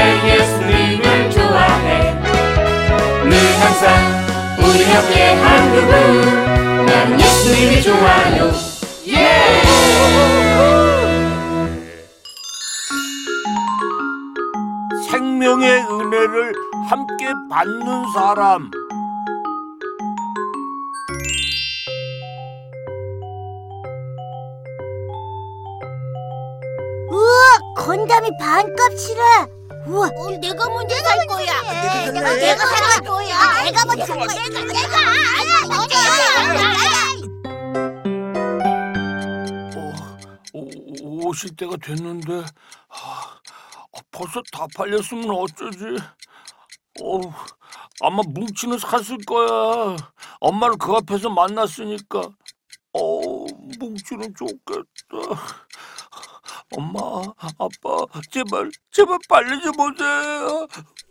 좋아해 예수님을 좋아해 늘 항상 우리 옆에 한 그분 난 예수님이 좋아요 예! 생명의 은혜를 함께 받는 사람. 우와, 건담이 반값이라. 우와, 어, 내가 먼저 살 거야. 내가, 내가 내가 살살 거야. 내가 먼저 살 거야. 내가 내가 아니야. 어, 오, 오실 때가 됐는데 아, 벌써 다 팔렸으면 어쩌지? 어, 아마 뭉치는 샀을 거야. 엄마를 그 앞에서 만났으니까. 어, 뭉치는 좋겠다. 엄마, 아빠, 제발, 제발 빨리 좀 오세요.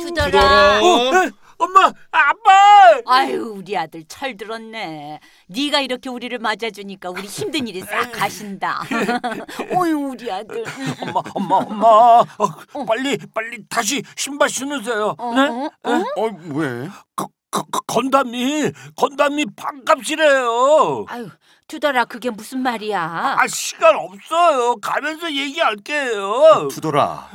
두더라. 어, 에, 엄마, 아빠. 아유 우리 아들 철 들었네. 네가 이렇게 우리를 맞아주니까 우리 힘든 일이 싹 가신다. 어유 우리 아들. 엄마, 엄마, 엄마, 어, 빨리, 빨리 다시 신발 신으세요. 어, 네? 어, 어? 어, 왜? 그, 그, 그 건담이, 건담이 반값이래요. 아유 두더라 그게 무슨 말이야? 아, 시간 없어요. 가면서 얘기할게요. 두더라.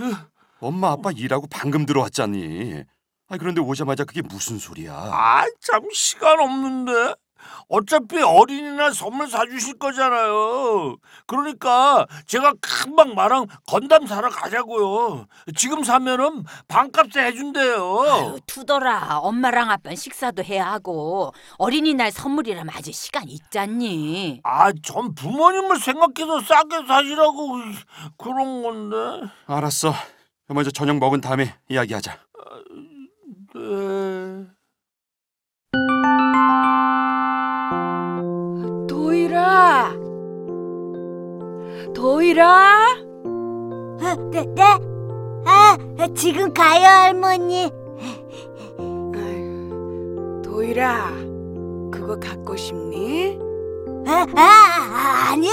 엄마 아빠 일하고 방금 들어왔잖니. 아 그런데 오자마자 그게 무슨 소리야? 아, 참 시간 없는데. 어차피 어린이날 선물 사주실 거잖아요. 그러니까 제가 금방 마랑 건담 사러 가자고요. 지금 사면은 반값에 해준대요. 아유 두더라 엄마랑 아빠 식사도 해야 하고 어린이날 선물이라면 아직 시간 있잖니. 아, 전 부모님을 생각해서 싸게 사시라고 그런 건데. 알았어. 먼저 저녁 먹은 다음에 이야기하자. 네. 도일아, 어, 네, 네. 아, 지금 가요, 할머니. 도일아, 그거 갖고 싶니? 아, 아, 아니요.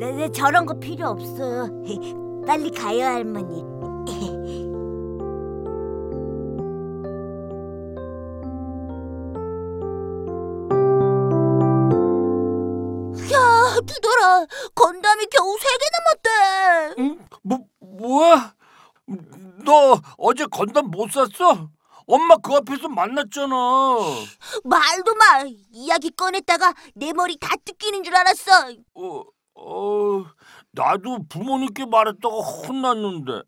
네, 네, 저런 거 필요 없어요. 빨리 가요, 할머니. 야, 두더라. 건담이 겨우 세개 남았대. 응? 뭐, 뭐야? 너 어제 건담 못 샀어? 엄마 그 앞에서 만났잖아. 말도 마. 이야기 꺼냈다가 내 머리 다 뜯기는 줄 알았어. 어, 어, 나도 부모님께 말했다가 혼났는데.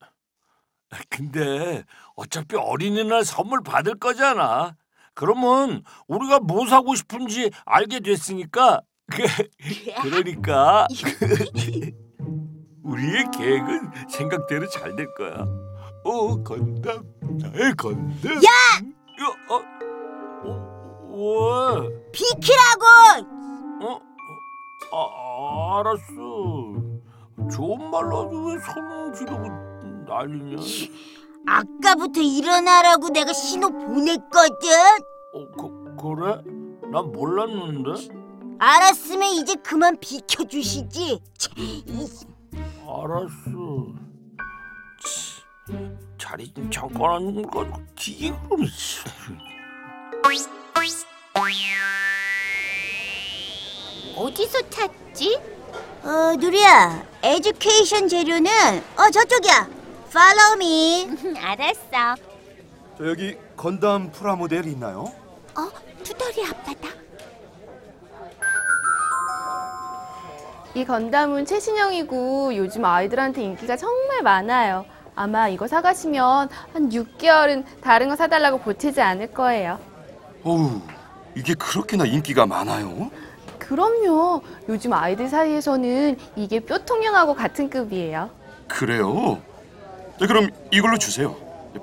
근데 어차피 어린이날 선물 받을 거잖아. 그러면 우리가 뭐 사고 싶은지 알게 됐으니까. 그러니까 우리의 계획은 생각대로 잘 될 거야. 어, 건담, 나의 건담. 야! 어, 어, 왜? 비키라고! 어? 아, 알았어. 좋은 말로 하지 왜 손을 지르고 난리냐? 아까부터 일어나라고 내가 신호 보냈거든. 어, 그, 그래? 난 몰랐는데? 알았으면 이제 그만 비켜주시지. 치, 이- 알았어. 치, 자리 좀 잠깐 거 가지고 기계 그러면 어디서 찾지? 어, 누리야, 에듀케이션 재료는 어 저쪽이야. Follow me. 알았어. 저 여기 건담 프라모델 있나요? 어, 투덜이 아빠다. 이 건담은 최신형이고 요즘 아이들한테 인기가 정말 많아요. 아마 이거 사가시면 한 6개월은 다른 거 사달라고 보채지 않을 거예요. 어우, 이게 그렇게나 인기가 많아요? 그럼요. 요즘 아이들 사이에서는 이게 뾰통형하고 같은 급이에요. 그래요? 네, 그럼 이걸로 주세요.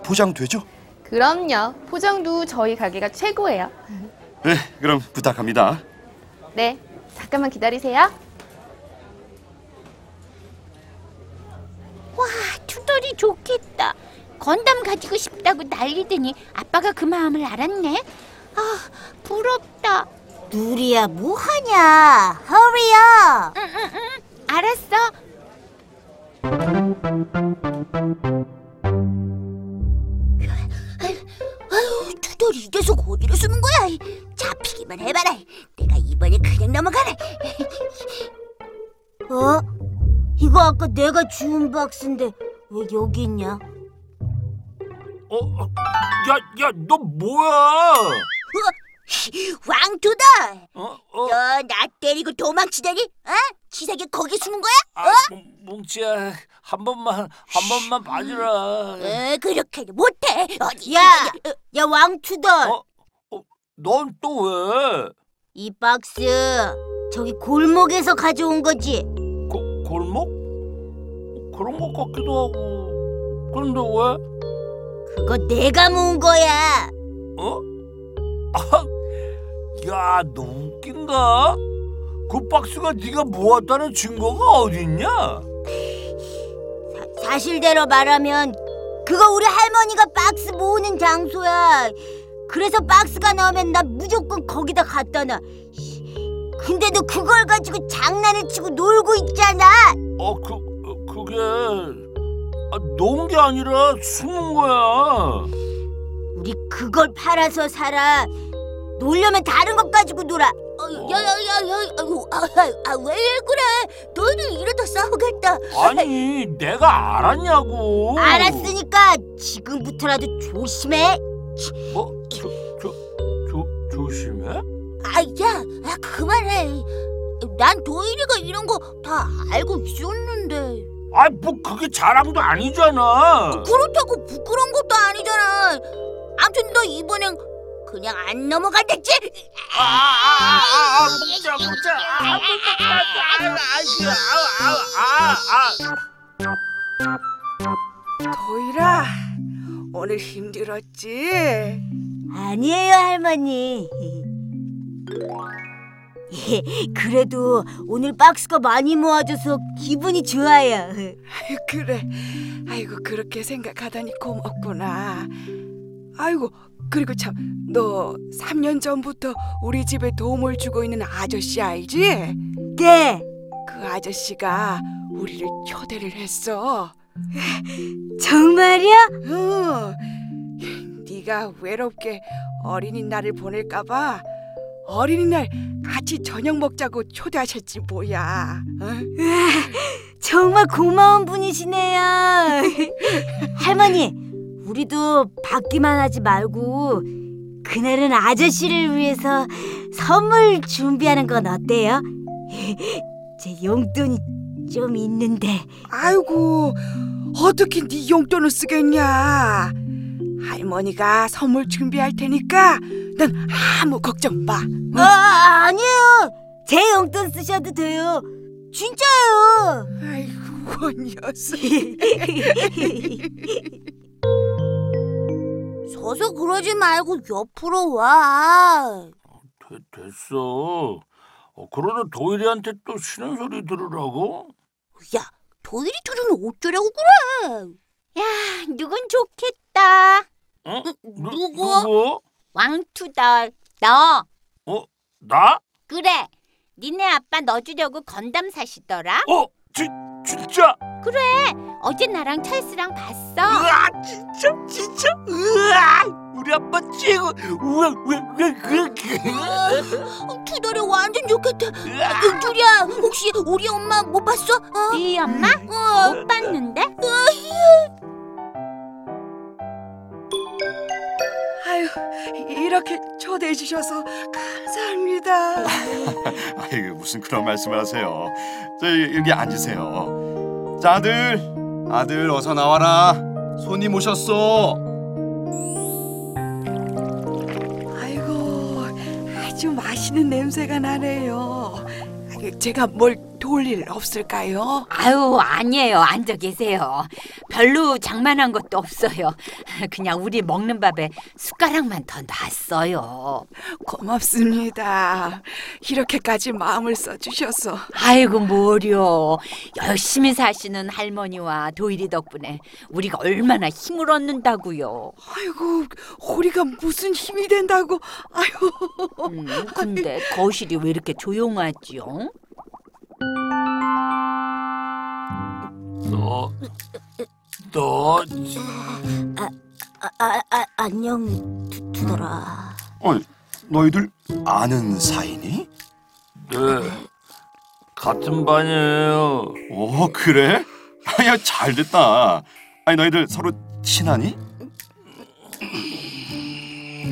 포장 되죠? 그럼요. 포장도 저희 가게가 최고예요. 네, 그럼 부탁합니다. 네. 잠깐만 기다리세요. 아무리 좋겠다. 건담 가지고 싶다고 난리더니 아빠가 그 마음을 알았네. 아, 부럽다. 누리야, 뭐하냐? 허리야! 알았어. 아유, 투덜이 계속 어디로 숨은 거야? 잡히기만 해봐라. 내가 이번에 그냥 넘어가래. 어? 이거 아까 내가 주운 박스인데 왜 여기 있냐? 어, 어, 야, 야, 너 뭐야? 왕투다! 어, 어, 너 나 때리고 도망치다니? 어? 치사하게 거기 숨은 거야? 아, 뭉- 뭉치야, 한 번만, 한 번만 봐주라. 어, 그렇게 못해. 어디? 야, 야 왕투다. 어, 어, 넌 또 왜? 이 박스 저기 골목에서 가져온 거지? 고, 골목? 그런 것 같기도 하고. 그런데 왜? 그거 내가 모은 거야. 어? 아, 야, 너 웃긴가? 그 박스가 네가 모았다는 증거가 어딨냐? 사, 사실대로 말하면 그거 우리 할머니가 박스 모으는 장소야. 그래서 박스가 나오면 나 무조건 거기다 갖다 놔. 근데 너 그걸 가지고 장난을 치고 놀고 있잖아. 어, 그, 어, 그게 아, 놓은 게 아니라 숨은 거야. 우리 그걸 팔아서 살아. 놀려면 다른 것 가지고 놀아. 어, 야야야야, 아, 아, 왜 그래? 너희들 이러다 싸우겠다. 아니, 내가 알았냐고. 알았으니까 지금부터라도 조심해. 어? 조, 조, 조, 조심해? 아, 야, 아, 그만해. 난 도일이가 이런 거 다 알고 있었는데. 아, 뭐 그게 자랑도 아니잖아. 그렇다고 부끄러운 것도 아니잖아. 아무튼 너 이번엔 그냥 안 넘어간댔지? 아, 아, 아, 아, 묻자, 묻자. 아, 묻자, 아, 아, 아, 아, 아. 도일아, 오늘 힘들었지? 아니에요, 할머니. 그래도 오늘 박스가 많이 모아져서 기분이 좋아요. 아유, 그래. 아이고 그렇게 생각하다니 고맙구나. 아이고 그리고 참 너 3년 전부터 우리 집에 도움을 주고 있는 아저씨 알지? 네, 그 아저씨가 우리를 초대를 했어. 정말요? 응. 네가 외롭게 어린이날을 보낼까 봐 어린이날 같이 저녁 먹자고 초대하셨지 뭐야. 어? 정말 고마운 분이시네요. 할머니, 우리도 받기만 하지 말고 그날은 아저씨를 위해서 선물 준비하는 건 어때요? 제 용돈이 좀 있는데. 아이고 어떻게 네 용돈을 쓰겠냐? 할머니가 선물 준비할 테니까 넌 아무 걱정 마. 아, 아니에요. 제 용돈 쓰셔도 돼요. 진짜요. 아이고 녀석. 서서 그러지 말고 옆으로 와. 되, 됐어. 어, 그러다 도일이한테 또 싫은 소리 들으라고? 야, 도일이 들으면 어쩌라고 그래? 야, 누군 좋겠다. 어? 누, 누구? 누구? 왕투덜. 너. 어? 나? 그래. 니네 아빠 너 주려고 건담 사시더라. 어? 지, 진짜? 어제 나랑 찰스랑 봤어. 으아, 진짜, 진짜? 으아! 우리 아빠 최고! 우와, 우와, 우와, 우와, 투덜이 완전 좋겠다. 으아! 은줄이야, 혹시 우리 엄마 못 봤어? 어? 네 엄마? 어. 못 봤는데? 아유 이렇게 초대해 주셔서 감사합니다. 아이고 무슨 그런 말씀을 하세요. 저 여기 앉으세요. 자 아들, 아들 어서 나와라. 손님 오셨어. 아이고 아주 맛있는 냄새가 나네요. 아유, 제가 뭘 도울 일 없을까요? 아유 아니에요. 앉아 계세요. 별로 장만한 것도 없어요. 그냥 우리 먹는 밥에 숟가락만 더 놨어요. 고맙습니다. 이렇게까지 마음을 써주셔서. 아이고 뭐려. 열심히 사시는 할머니와 도일이 덕분에 우리가 얼마나 힘을 얻는다고요. 아이고 우리가 무슨 힘이 된다고. 아유. 음, 근데 거실이 왜 이렇게 조용하지요? 너, 너, 아, 아, 아 안녕, 투, 투덜아. 아니, 너희들 아는 사이니? 네, 같은 반이에요. 어, 그래? 야, 잘 됐다. 아니, 너희들 서로 친하니?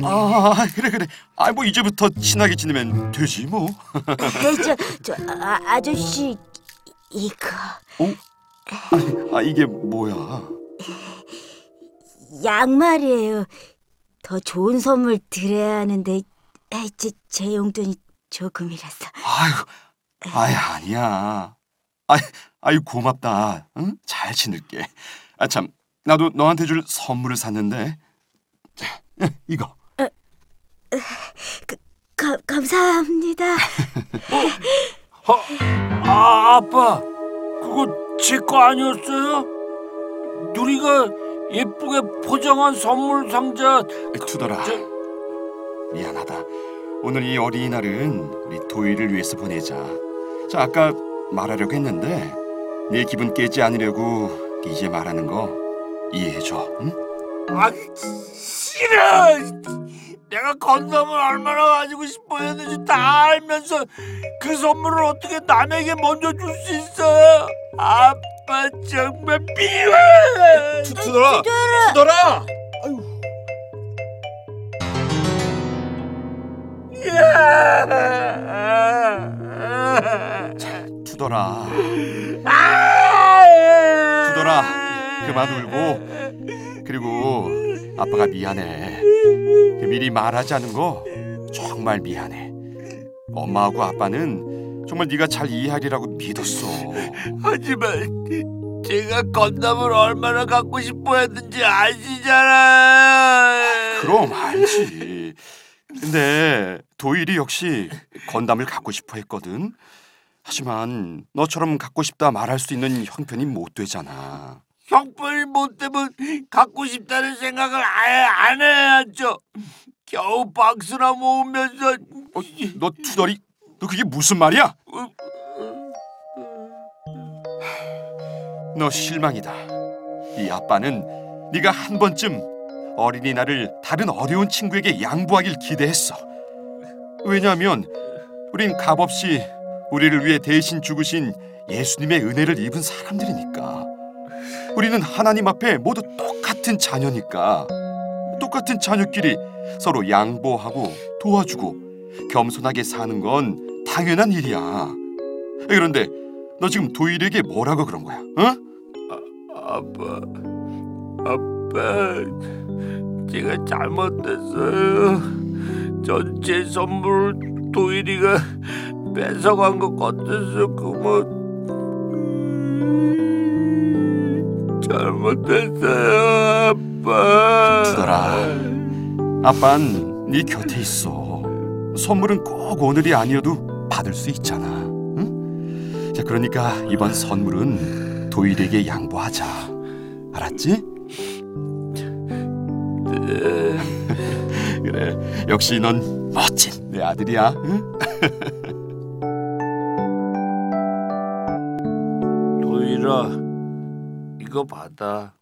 아, 그래, 그래. 아, 뭐 이제부터 친하게 지내면 되지, 뭐. 저, 저 아, 아저씨 이거 아, 이게 뭐야? 양말이에요. 더 좋은 선물 드려야 하는데 아, 제, 제 용돈이 조금이라서. 아이고, 아이 아니야. 아이, 아이 고맙다. 응? 잘 지낼게. 아 참, 나도 너한테 줄 선물을 샀는데. 자, 이거. 가, 감사합니다. 아, 아빠, 그거 제 거 아니었어요? 누리가 예쁘게 포장한 선물 상자. 투더라. 저, 미안하다. 오늘 이 어린이날은 우리 도희를 위해서 보내자. 자, 아까 말하려고 했는데 네 기분 깨지 않으려고 이제 말하는 거 이해해줘. 응? 아, 싫어. 내가 건담을 얼마나 가지고 싶어 했는지 다 알면서 그 선물을 어떻게 남에게 먼저 줄 수 있어요? 아빠 정말 미워해. 투더라. 투더라. 투더라. 투더라. 그만 울고 그리고 아빠가 미안해. 그 미리 말하지 않은 거 정말 미안해. 엄마하고 아빠는 정말 네가 잘 이해하리라고 믿었어. 하지만 제가 건담을 얼마나 갖고 싶어 했는지 아시잖아요. 그럼 알지. 근데 도일이 역시 건담을 갖고 싶어 했거든. 하지만 너처럼 갖고 싶다 말할 수 있는 형편이 못 되잖아. 형편이 못 되면 갖고 싶다는 생각을 아예 안 해야죠. 겨우 박스나 모으면서 어, 너 투덜이 너 그게 무슨 말이야? 너 실망이다. 이 아빠는 네가 한 번쯤 어린이날을 다른 어려운 친구에게 양보하길 기대했어. 왜냐하면 우린 값없이 우리를 위해 대신 죽으신 예수님의 은혜를 입은 사람들이니까. 우리는 하나님 앞에 모두 똑같은 자녀니까. 똑같은 자녀끼리 서로 양보하고 도와주고 겸손하게 사는 건 당연한 일이야. 그런데 너 지금 도일에게 뭐라고 그런 거야? 어? 아빠, 아빠, 제가 잘못했어요. 전체 선물 도일이가 뺏어간 것 같아서 그만. 잘못했어요, 아빠. 두더라. 아빤 네 곁에 있어. 선물은 꼭 오늘이 아니어도 받을 수 있잖아. 응? 자, 그러니까 이번 선물은 도일에게 양보하자. 알았지? 그래. 역시 넌 멋진 내 아들이야. 응? 이거 받아.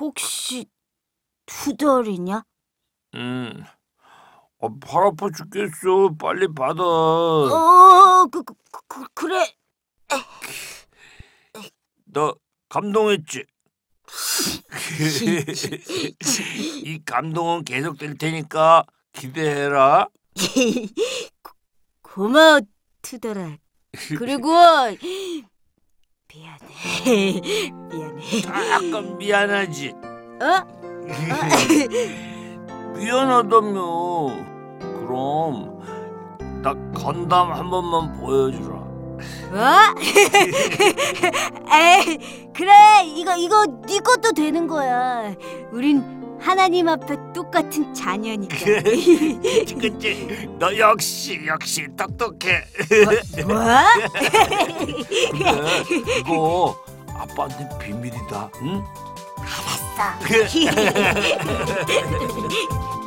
혹시 투덜이냐? 응. 어, 팔 아파 죽겠어. 빨리 받아. 어, 그, 그, 그 그래. 너 감동했지? 이 감동은 계속될 테니까 기대해라. 고- 고마워 투덜아. 그리고 미안해. 미안해. 약간 미안하지. 어? 미안하다며. 그럼 나 건담 한 번만 보여주라. 뭐? 에이, 그래 이거 이거 네 것도 되는 거야. 우린 하나님 앞에 똑같은 자녀니까. 그치? 너 역시 역시 똑똑해. 뭐? 근데 이거 아빠한테 비밀이다. 응? 알았어.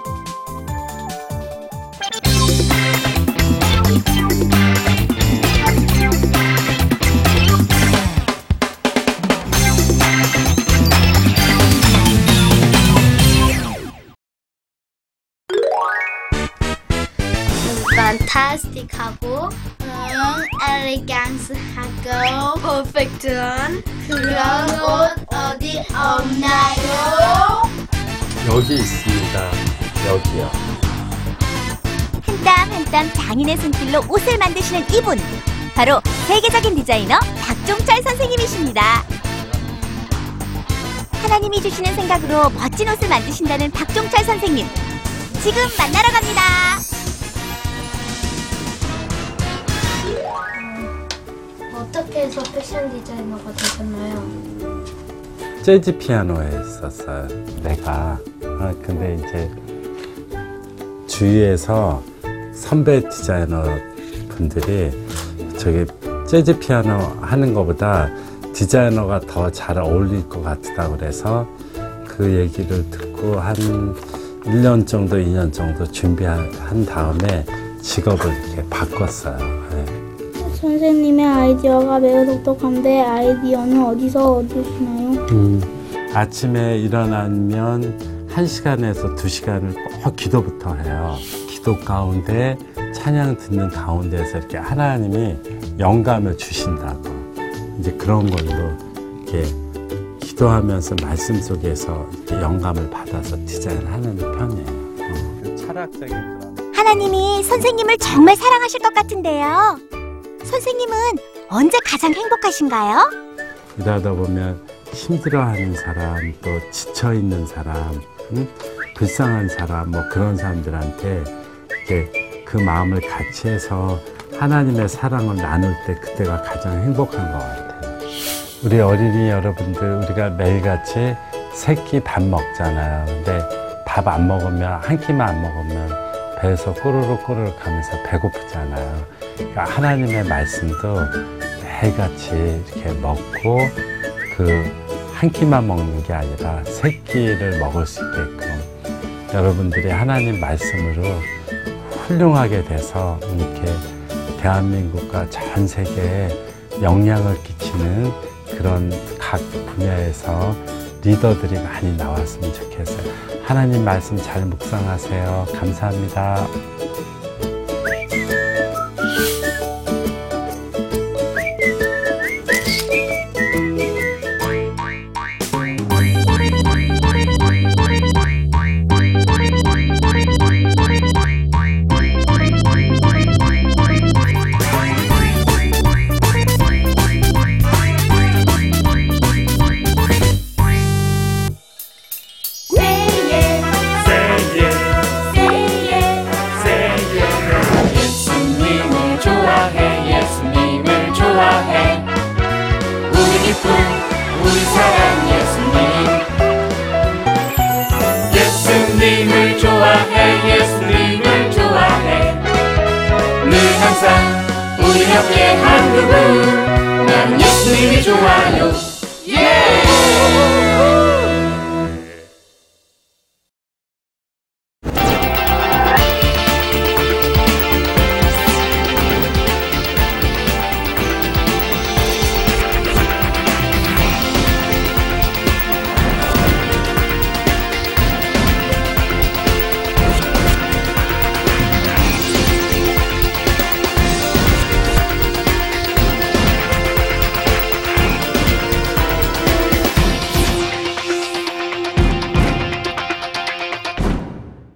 플라스틱하고 음, 엘레강스하고 퍼펙트한 그런 옷 어디 없나요? 여기 있습니다. 여기요. 한 땀 한 땀 장인의 손길로 옷을 만드시는 이분 바로 세계적인 디자이너 박종철 선생님이십니다. 하나님이 주시는 생각으로 멋진 옷을 만드신다는 박종철 선생님 지금 만나러 갑니다. 해서 패션 디자이너가 되셨나요? 재즈 피아노에 있었어요. 내가. 아, 근데 이제 주위에서 선배 디자이너 분들이 저기 재즈 피아노 하는 것보다 디자이너가 더 잘 어울릴 것 같다 그래서 그 얘기를 듣고 한 1년 정도, 2년 정도 준비한 다음에 직업을 이렇게 바꿨어요. 네. 선생님의 아이디어가 매우 독특한데 아이디어는 어디서 얻으시나요? 음, 아침에 일어나면 한 시간에서 두 시간을 꼭 기도부터 해요. 기도 가운데 찬양 듣는 가운데서 이렇게 하나님이 영감을 주신다고 이제 그런 걸로 이렇게 기도하면서 말씀 속에서 이렇게 영감을 받아서 디자인하는 편이에요. 어, 그 철학적인 그런. 하나님이 선생님을 정말 사랑하실 것 같은데요. 선생님은 언제 가장 행복하신가요? 일하다 보면 힘들어하는 사람, 또 지쳐 있는 사람, 음? 불쌍한 사람, 뭐 그런 사람들한테 이렇게 그 마음을 같이 해서 하나님의 사랑을 나눌 때 그때가 가장 행복한 것 같아요. 우리 어린이 여러분들 우리가 매일같이 세 끼 밥 먹잖아요. 근데 밥 안 먹으면 한 끼만 안 먹으면 배에서 꼬르륵 꼬르륵 하면서 배고프잖아요. 그러니까 하나님의 말씀도 매일같이 이렇게 먹고 그 한 끼만 먹는 게 아니라 세 끼를 먹을 수 있게끔 여러분들이 하나님 말씀으로 훌륭하게 돼서 이렇게 대한민국과 전 세계에 영향을 끼치는 그런 각 분야에서 리더들이 많이 나왔으면 좋겠어요. 하나님 말씀 잘 묵상하세요. 감사합니다.